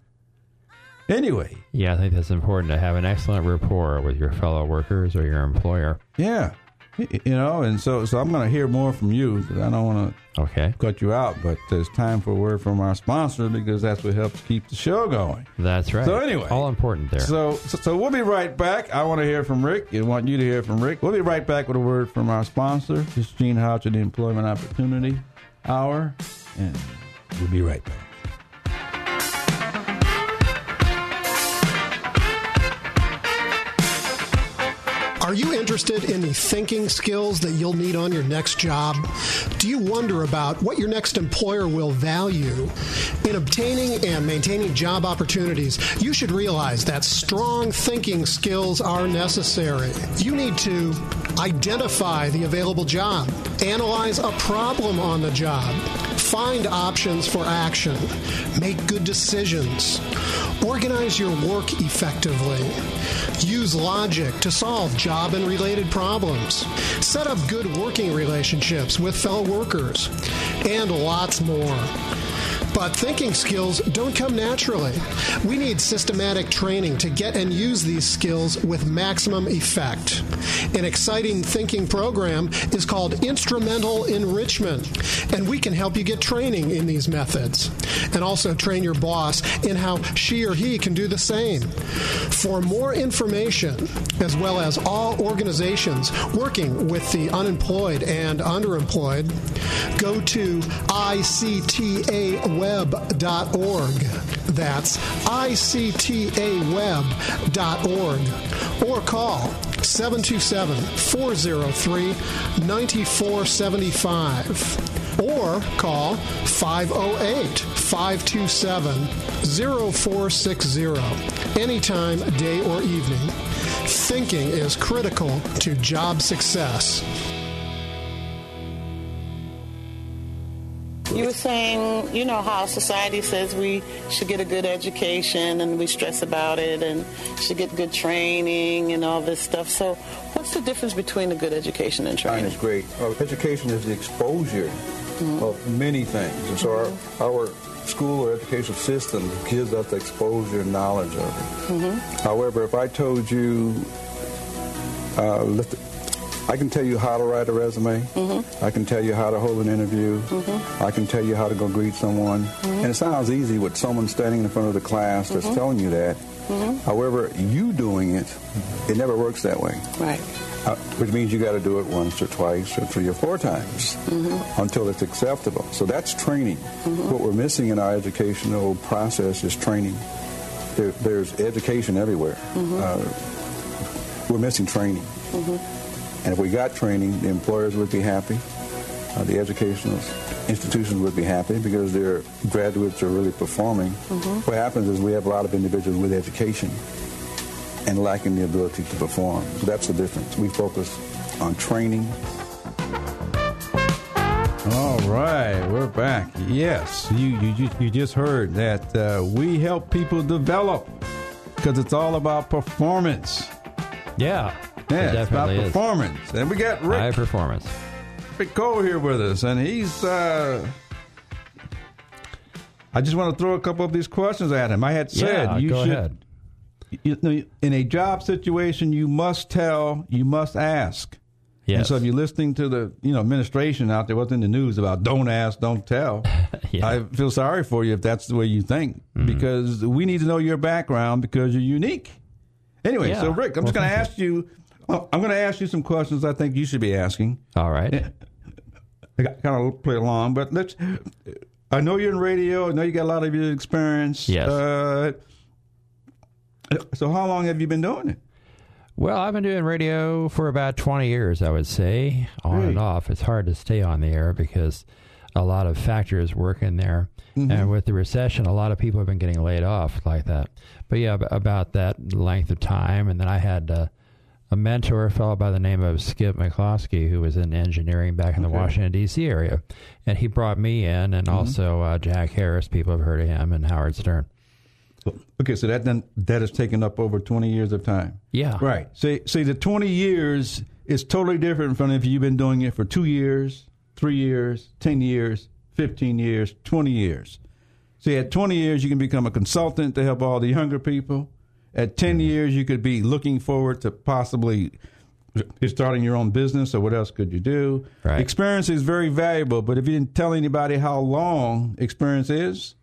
B: Anyway,
C: Yeah, I think that's important to have an excellent rapport with your fellow workers or your employer.
B: yeah, you know, and so so I'm going to hear more from you because I don't want
C: to
B: okay cut you out, but it's time for a word from our sponsor because that's what helps keep the show going.
C: That's right.
B: So anyway,
C: all important there.
B: So, so so we'll be right back. I want to hear from Rick and want you to hear from Rick. We'll be right back with a word from our sponsor. This is Gene Hodge of the Employment Opportunity Hour, and we'll be right back.
A: Are you interested in the thinking skills that you'll need on your next job? Do you wonder about what your next employer will value? In obtaining and maintaining job opportunities, you should realize that strong thinking skills are necessary. You need to identify the available job, analyze a problem on the job, find options for action, make good decisions, organize your work effectively, use logic to solve job and related problems, set up good working relationships with fellow workers, and lots more. But thinking skills don't come naturally. We need systematic training to get and use these skills with maximum effect. An exciting thinking program is called Instrumental Enrichment, and we can help you get training in these methods and also train your boss in how she or he can do the same. For more information, as well as all organizations working with the unemployed and underemployed, go to ictaweb.org. That's ictaweb.org. Or call 727 403 9475. Or call 508 527 0460 anytime, day or evening. Thinking is critical to job success.
J: You were saying, you know, how society says we should get a good education and we stress about it and should get good training and all this stuff. So, what's the difference between a good education and
K: Training
J: training?
K: is great. Uh, education is the exposure of many things. And so our, our school or educational system gives us the exposure and knowledge of it. However, if I told you, uh, let the, I can tell you how to write a resume. I can tell you how to hold an interview. I can tell you how to go greet someone. And it sounds easy with someone standing in front of the class that's telling you that. However, you doing it, it never works that way.
J: Right.
K: uh, which means you got to do it once or twice or three or four times
J: Mm-hmm.
K: until it's acceptable. So that's training. What we're missing in our educational process is training. There, there's education everywhere.
J: Mm-hmm.
K: Uh, we're missing training. And if we got training, the employers would be happy. Uh, the educational institutions would be happy because their graduates are really performing. What happens is we have a lot of individuals with education and lacking the ability to perform. So that's the difference. We focus on training.
B: All right, we're back. Yes, you you you just heard that uh, we help people develop because it's all about performance.
C: Yeah,
B: Yeah,
C: it
B: it's about
C: is.
B: performance. And we got
C: High
B: Rick,
C: performance.
B: Rick Cole here with us, and he's. Uh, I just want to throw a couple of these questions at him. I had said
C: yeah,
B: you
C: go
B: should.
C: ahead.
B: You know, in a job situation, you must tell, you must ask. And so if you're listening to the you know administration out there, what's in the news about don't ask, don't tell.
C: Yeah.
B: I feel sorry for you if that's the way you think,
C: Mm-hmm.
B: because we need to know your background because you're unique. Anyway, so Rick, I'm
C: Well,
B: just going to ask you. Oh, I'm going to ask you some questions I think you should be asking.
C: All right.
B: I kind of play along, but let's. I know you're in radio. I know you got a lot of your experience.
C: Yes.
B: Uh, so how long have you been doing it?
C: Well, I've been doing radio for about 20 years, I would say, on
B: Great.
C: and off. It's hard to stay on the air because a lot of factors work in there.
B: Mm-hmm.
C: And with the recession, a lot of people have been getting laid off like that. But yeah, about that length of time. And then I had uh, a mentor, a fellow by the name of Skip McCloskey, who was in engineering back in the Washington, D.C. area. And he brought me in, and
B: Mm-hmm.
C: also uh, Jack Harris. People have heard of him, and Howard Stern.
B: Okay, so that then that has taken up over twenty years of time.
C: Yeah.
B: Right. See, see, the twenty years is totally different from if you've been doing it for two years, three years, ten years, fifteen years, twenty years. See, at twenty years, you can become a consultant to help all the younger people. At 10
C: Mm-hmm.
B: years, you could be looking forward to possibly starting your own business, or what else could you do?
C: Right.
B: Experience is very valuable, but if you didn't tell anybody how long experience is,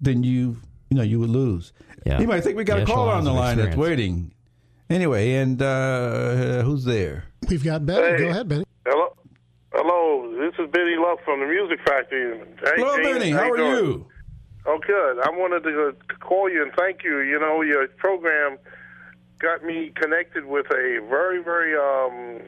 B: then you you know you would lose.
C: Yeah.
B: You might think we got
C: The
B: a caller on the
C: of
B: line that's waiting. Anyway, and uh, who's there?
A: We've got Benny.
M: Hey.
A: Go ahead, Benny.
M: Hello, hello. This is Benny Love from the Music Factory. Hey,
B: Hello,
M: Gene,
B: Benny. How are
M: doing?
B: you?
M: Oh, good. I wanted to call you and thank you. You know, your program got me connected with a very, very. um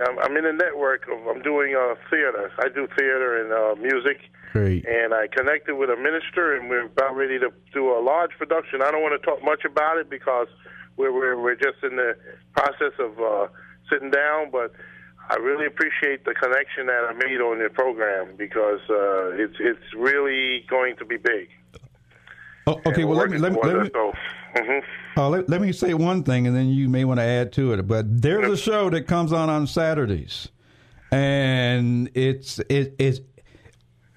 M: I'm, I'm in a network of. I'm doing uh, theater. I do theater and uh, music.
B: Great.
M: and I connected with a minister, and we're about ready to do a large production. I don't want to talk much about it because we're we're, we're just in the process of uh, sitting down. But I really appreciate the connection that I made on your program because uh, it's it's really going to be big.
B: Oh, okay, well let me let me, let me,
M: mhm.
B: uh, let, let me say one thing, and then you may want to add to it. But there's a show that comes on on Saturdays, and it's it it's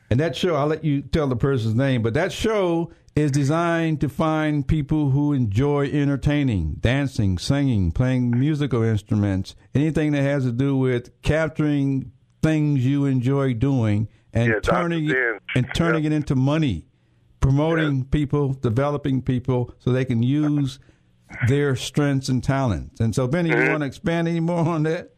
B: and that show I'll let you tell the person's name, but that show is designed to find people who enjoy entertaining, dancing, singing, playing musical instruments, anything that has to do with capturing things you enjoy doing and
M: Yeah,
B: turning it, and turning it into money, promoting people, developing people so they can use their strengths and talents. And so, Benny, you
M: Mhm.
B: want to expand any more on that?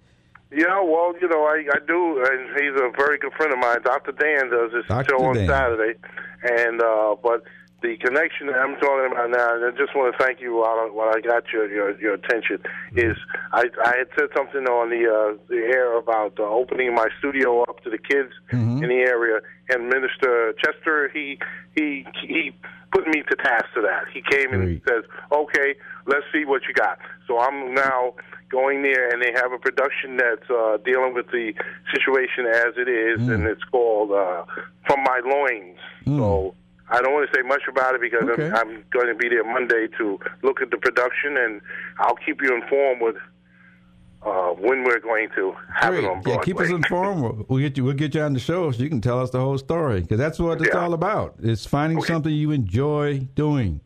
M: Yeah, well, you know, I, I do, and he's a very good friend of mine. Dr. Dan does this
B: Dr.
M: show on
B: Dan.
M: Saturday, and uh, but the connection that I'm talking about now, and I just want to thank you while I, while I got your your, your attention, is I I had said something on the uh, the air about uh, opening my studio up to the kids
B: Mm-hmm.
M: in the area, and Minister Chester he he he put me to task to that. He came and says, "Okay, let's see what you got." So I'm now going there, and they have a production that's uh, dealing with the situation as it is, and it's called uh, "From My Loins." So I don't want to say much about it because
B: Okay.
M: I'm, I'm going to be there Monday to look at the production, and I'll keep you informed with uh, when we're going to have it on
B: Yeah, keep us informed. We'll- We'll get you. We'll get you on the show so you can tell us the whole story because that's what it's
M: Yeah.
B: all about. It's finding something you enjoy doing.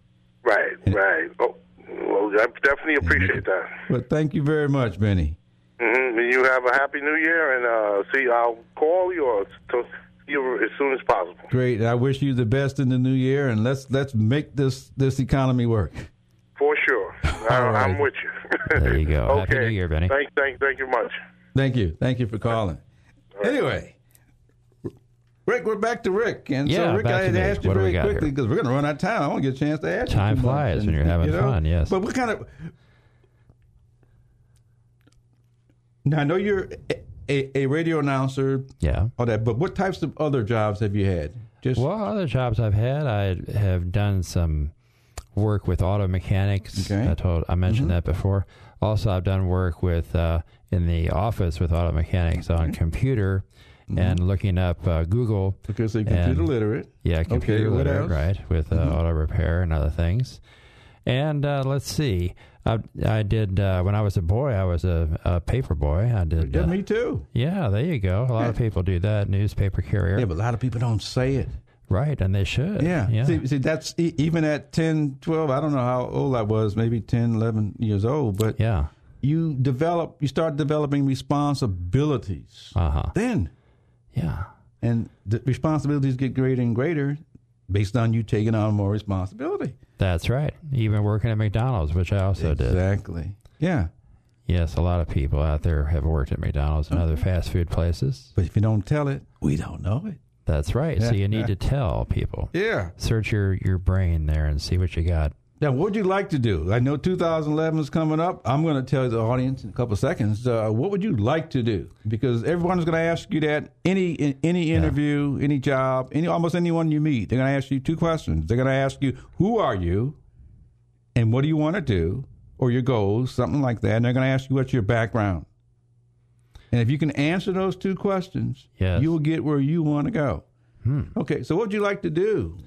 M: Right, right. Oh, well, I definitely appreciate that.
B: But thank you very much, Benny.
M: hmm You have a happy New Year, and uh, see, I'll call you or to you as soon as possible.
B: Great. I wish you the best in the new year, and let's let's make this this economy work.
M: For sure. I,
B: All right.
M: I'm with you.
C: There you go.
M: okay.
C: Happy New Year, Benny.
M: Thank, thank, thank you much.
B: Thank you. Thank you for calling. Anyway, Rick, we're back to Rick. And
C: Yeah,
B: so, Rick,
C: back
B: I
C: to
B: had
C: me.
B: asked you
C: What
B: very quickly because we're going to run out of time. I want to get a chance to ask
C: Time
B: you. too much.
C: flies when you're having
B: you know,
C: fun, yes.
B: But what kind of. Now, I know you're a, a, radio announcer.
C: Yeah.
B: All that, but what types of other jobs have you had? Just
C: Well, other jobs I've had, I have done some work with auto mechanics.
B: Okay.
C: I told I mentioned
B: Mhm.
C: that before. Also, I've done work with uh, in the office with auto mechanics on computer and looking up uh, Google.
B: Because they're computer
C: and-
B: literate.
C: Yeah, computer
B: what
C: literate, right? With uh,
B: Mhm.
C: auto repair and other things. And uh, let's see, I, I did uh, when I was a boy. I was a, a paper boy. I did.
B: Yeah,
C: uh,
B: me too.
C: Yeah, there you go. A lot of people do that. Newspaper carrier.
B: Yeah, but a lot of people don't say it.
C: Right, and they should.
B: Yeah.
C: yeah.
B: See, see, that's even at 10, 12, I don't know how old I was, maybe 10, 11 years old, but
C: yeah.
B: you develop, you start developing responsibilities.
C: Uh huh.
B: Then.
C: Yeah.
B: And the responsibilities get greater and greater based on you taking on more responsibility.
C: That's right. Even working at McDonald's, which I also did.
B: Exactly. Yeah.
C: Yes, a lot of people out there have worked at McDonald's and other uh-huh. fast food places.
B: But if you don't tell it, we don't know it.
C: That's right. So you need to tell people.
B: Yeah.
C: Search your, your brain there and see what you got.
B: Now, what would you like to do? I know 2011 is coming up. I'm going to tell the audience in a couple of seconds. Uh, what would you like to do? Because everyone's going to ask you that any in any interview, any job, any almost anyone you meet. They're going to ask you two questions. They're going to ask you, "Who are you?" and "What do you want to do?" or your goals, something like that. And they're going to ask you, "What's your background?" And if you can answer those two questions,
C: Yes.
B: you will get where you want to go.
C: Hmm.
B: Okay, so what would you like to do?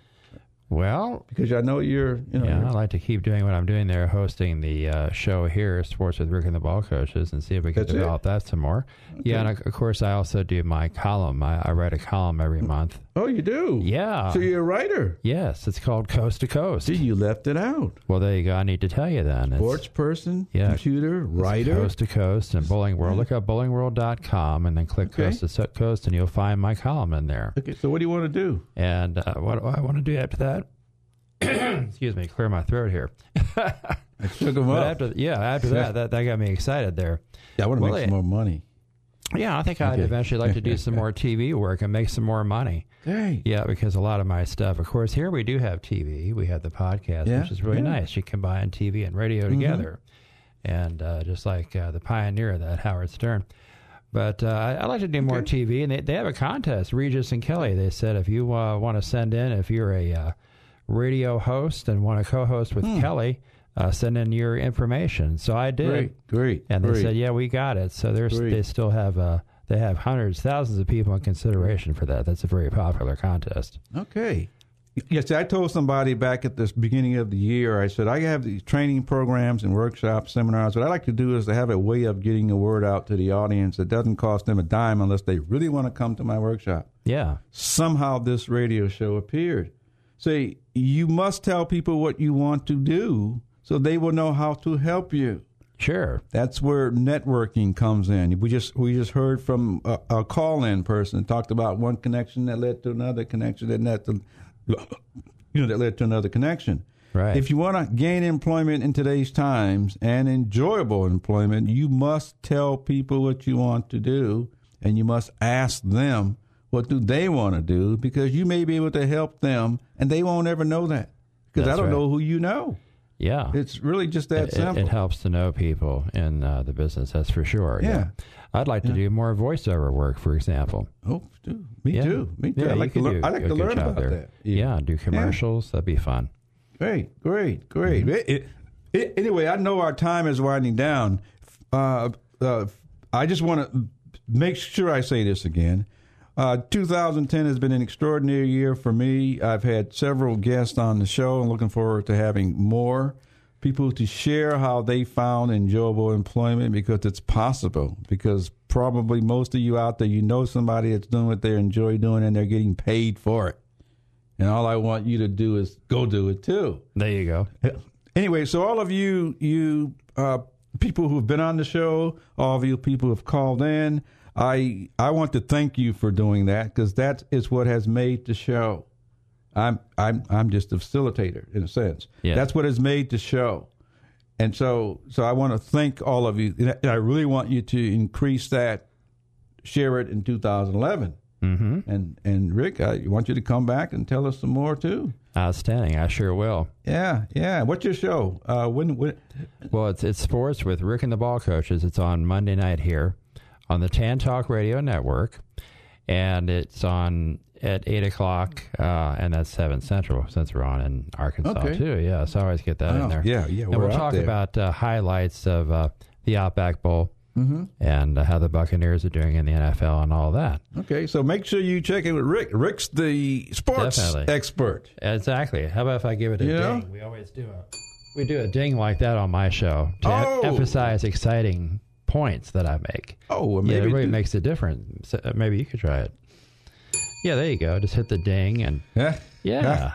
C: Well,
B: because I know you're, you know,
C: yeah,
B: you're-
C: I like to keep doing what I'm doing there, hosting the uh, show here, Sports with Rick and the Ball Coaches, and see if we can
B: That's it?
C: develop that some more. Yeah, and of course, I also do my column. I, I write a column every month.
B: Oh, you do?
C: Yeah.
B: So you're a writer?
C: Yes, it's called Coast to Coast.
B: See, you left it out.
C: Well, there you go. I need to tell you then. It's-
B: Sports person,
C: Yeah.
B: computer, writer.
C: Coast to Coast and Bowling World. Look up bowlingworld.com and then click
B: Okay.
C: Coast to Coast, and you'll find my column in there.
B: Okay, so what do you want to do?
C: And uh, what do I want to do after that? Excuse me, clear my throat here.
B: I took them
C: But
B: up.
C: after, yeah, after that, that, that got me excited there.
B: Yeah, I want to
C: Well,
B: make
C: it-
B: some more money.
C: Yeah, I think I'd eventually like to do some more TV work and make some more money.
B: Hey.
C: Yeah, because a lot of my stuff, of course, here we do have TV. We have the podcast,
B: Yeah,
C: which is really
B: yeah.
C: nice. You combine TV and radio
B: Mhm.
C: together, and uh, just like uh, the pioneer of that, Howard Stern. But uh, I, I like to do more TV, and they, they have a contest. Regis and Kelly, they said if you uh, want to send in, if you're a uh, radio host and want to co-host with
B: Hmm.
C: Kelly, uh, send in your information. So I did.
B: Great, great,
C: And they
B: great.
C: said, yeah, we got it. So there's
B: Great.
C: they still have uh, they have hundreds, thousands of people in consideration for that. That's a very popular contest.
B: Okay. Yes, I told somebody back at the beginning of the year, I said, I have these training programs and workshops, seminars. What I like to do is to have a way of getting the word out to the audience that doesn't cost them a dime unless they really want to come to my workshop.
C: Yeah.
B: Somehow this radio show appeared. Say, you must tell people what you want to do so they will know how to help you.
C: Sure.
B: That's where networking comes in. We just we just heard from a, a call-in person talked about one connection that led to another connection that led to, you know that led to another connection.
C: Right.
B: If you want to gain employment in today's times and enjoyable employment, you must tell people what you want to do, and you must ask them what do they want to do because you may be able to help them, and they won't ever know that because I don't
C: right.
B: know who you know.
C: Yeah.
B: It's really just that
C: it, it-
B: simple.
C: It, helps to know people in uh, the business, that's for sure.
B: Yeah.
C: I'd like to
B: Yeah.
C: do more voiceover work, for example.
B: Oh, do. me
C: Yeah.
B: too. Me too.
C: Yeah,
B: I like to learn. I like to learn about
C: there.
B: that.
C: Yeah, do commercials. That'd be fun.
B: Great, great, great.
C: Mm-hmm.
B: It- it- it- anyway, I know our time is winding down. Uh, uh, I just want to make sure I say this again. Uh, 2010 has been an extraordinary year for me. I've had several guests on the show and looking forward to having more people to share how they found enjoyable employment because it's possible. Because probably most of you out there, you know somebody that's doing what they enjoy doing and they're getting paid for it. And all I want you to do is go do it too.
C: There you go.
B: Anyway, so all of you, you uh, people who've been on the show, all of you people who've called in, I I want to thank you for doing that because that is what has made the show. I'm I'm I'm just a facilitator in a sense.
C: Yeah.
B: That's what has made the show. And so, so I want to thank all of you. And I really want you to increase that, share it in 2011.
C: Mm-hmm.
B: And and Rick, I want you to come back and tell us some more too.
C: Outstanding. I sure will.
B: Yeah, yeah. What's your show? Uh, when, when?
C: Well, it's it's sports with Rick and the Ball Coaches. It's on Monday night here on the Tan Talk Radio Network, and it's on at eight o'clock, uh, and that's seven central since we're on in Arkansas
B: Okay.
C: too. Yeah, so I always get that
B: Oh,
C: in there.
B: yeah, yeah,
C: And
B: we're
C: we'll talk
B: there.
C: about uh, highlights of uh, the Outback Bowl
B: Mhm.
C: and uh, how the Buccaneers are doing in the NFL and all that.
B: Okay, so make sure you check in with Rick. Rick's the sports
C: Definitely.
B: expert.
C: Exactly. How about if I give it a
B: You know?
C: ding? We always do a we do a ding like that on my show to em-
B: Oh.
C: emphasize exciting points that I make.
B: Oh, well,
C: yeah,
B: maybe
C: it really makes a difference. So, uh, maybe you could try it. Yeah, there you go. Just hit the ding and
B: yeah,
C: yeah.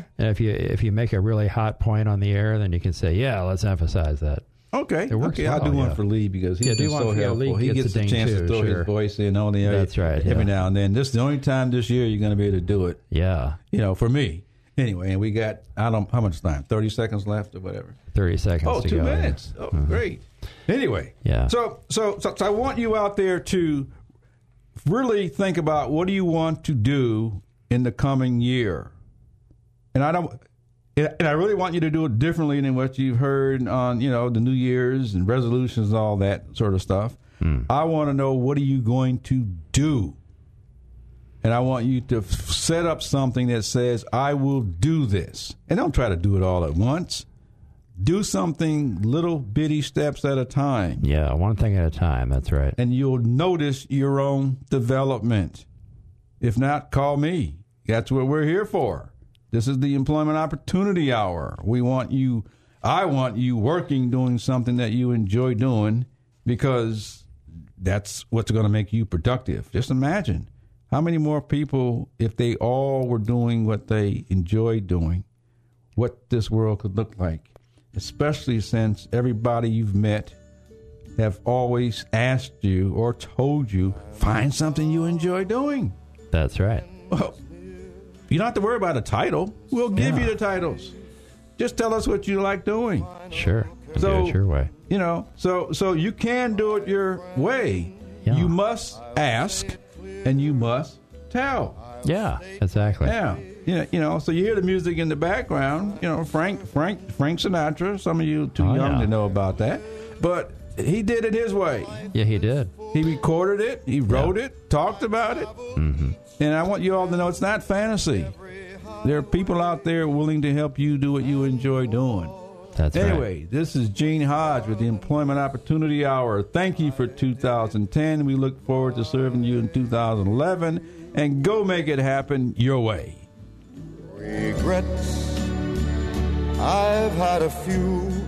C: see? And if you if you make a really hot point on the air, then you can say, yeah, let's emphasize that.
B: Okay,
C: It works
B: okay. I'll
C: well,
B: do one
C: yeah.
B: for Lee because he's
C: Yeah,
B: been so helpful.
C: Lee
B: he
C: gets
B: gets
C: a
B: chance
C: too,
B: to throw
C: sure.
B: his voice in on the air.
C: That's right,
B: Every
C: yeah.
B: now and then. This is the only time this year you're going to be able to do it.
C: Yeah,
B: You know, for me anyway. And we got I don't how much time? Thirty seconds left or whatever.
C: thirty seconds.
B: Oh,
C: to
B: two
C: go, yeah.
B: minutes. Oh,
C: Mhm.
B: great. Anyway,
C: Yeah.
B: So, so, so, so I want you out there to really think about what do you want to do in the coming year, and I don't. And I really want you to do it differently than what you've heard on, you know, the New Year's and resolutions, and all that sort of stuff. Hmm. I want to know what are you going to do, and I want you to f- set up something that says, "I will do this," and don't try to do it all at once do something little bitty steps at a time.
C: Yeah, one thing at a time. That's right.
B: And you'll notice your own development. If not, call me. That's what we're here for. This is the employment opportunity hour. We want you, I want you working doing something that you enjoy doing because that's what's going to make you productive. Just imagine how many more people, if they all were doing what they enjoy doing, what this world could look like, especially since everybody you've met have always asked you or told you, find something you enjoy doing.
C: That's right.
B: Well, you don't have to worry about a title. We'll give you the titles. Just tell us what you like doing.
C: Sure.
B: So-
C: do it your way.
B: You know, so so you can do it your way. You must ask and you must tell.
C: Yeah, exactly.
B: Yeah. You know, you know, so you hear the music in the background, you know, Frank Frank Frank Sinatra, some of you too
C: Oh,
B: young
C: yeah.
B: to know about that. But he did it his way.
C: Yeah, he did.
B: He recorded it, he wrote it, talked about it.
C: Mm-hmm.
B: And I want you all to know it's not fantasy. There are people out there willing to help you do what you enjoy doing.
C: That's right.
B: anyway, this is Gene Hodge with the Employment Opportunity Hour. Thank you for 2010. We look forward to serving you in 2011. And go make it happen your way.
N: Regrets, I've had a few.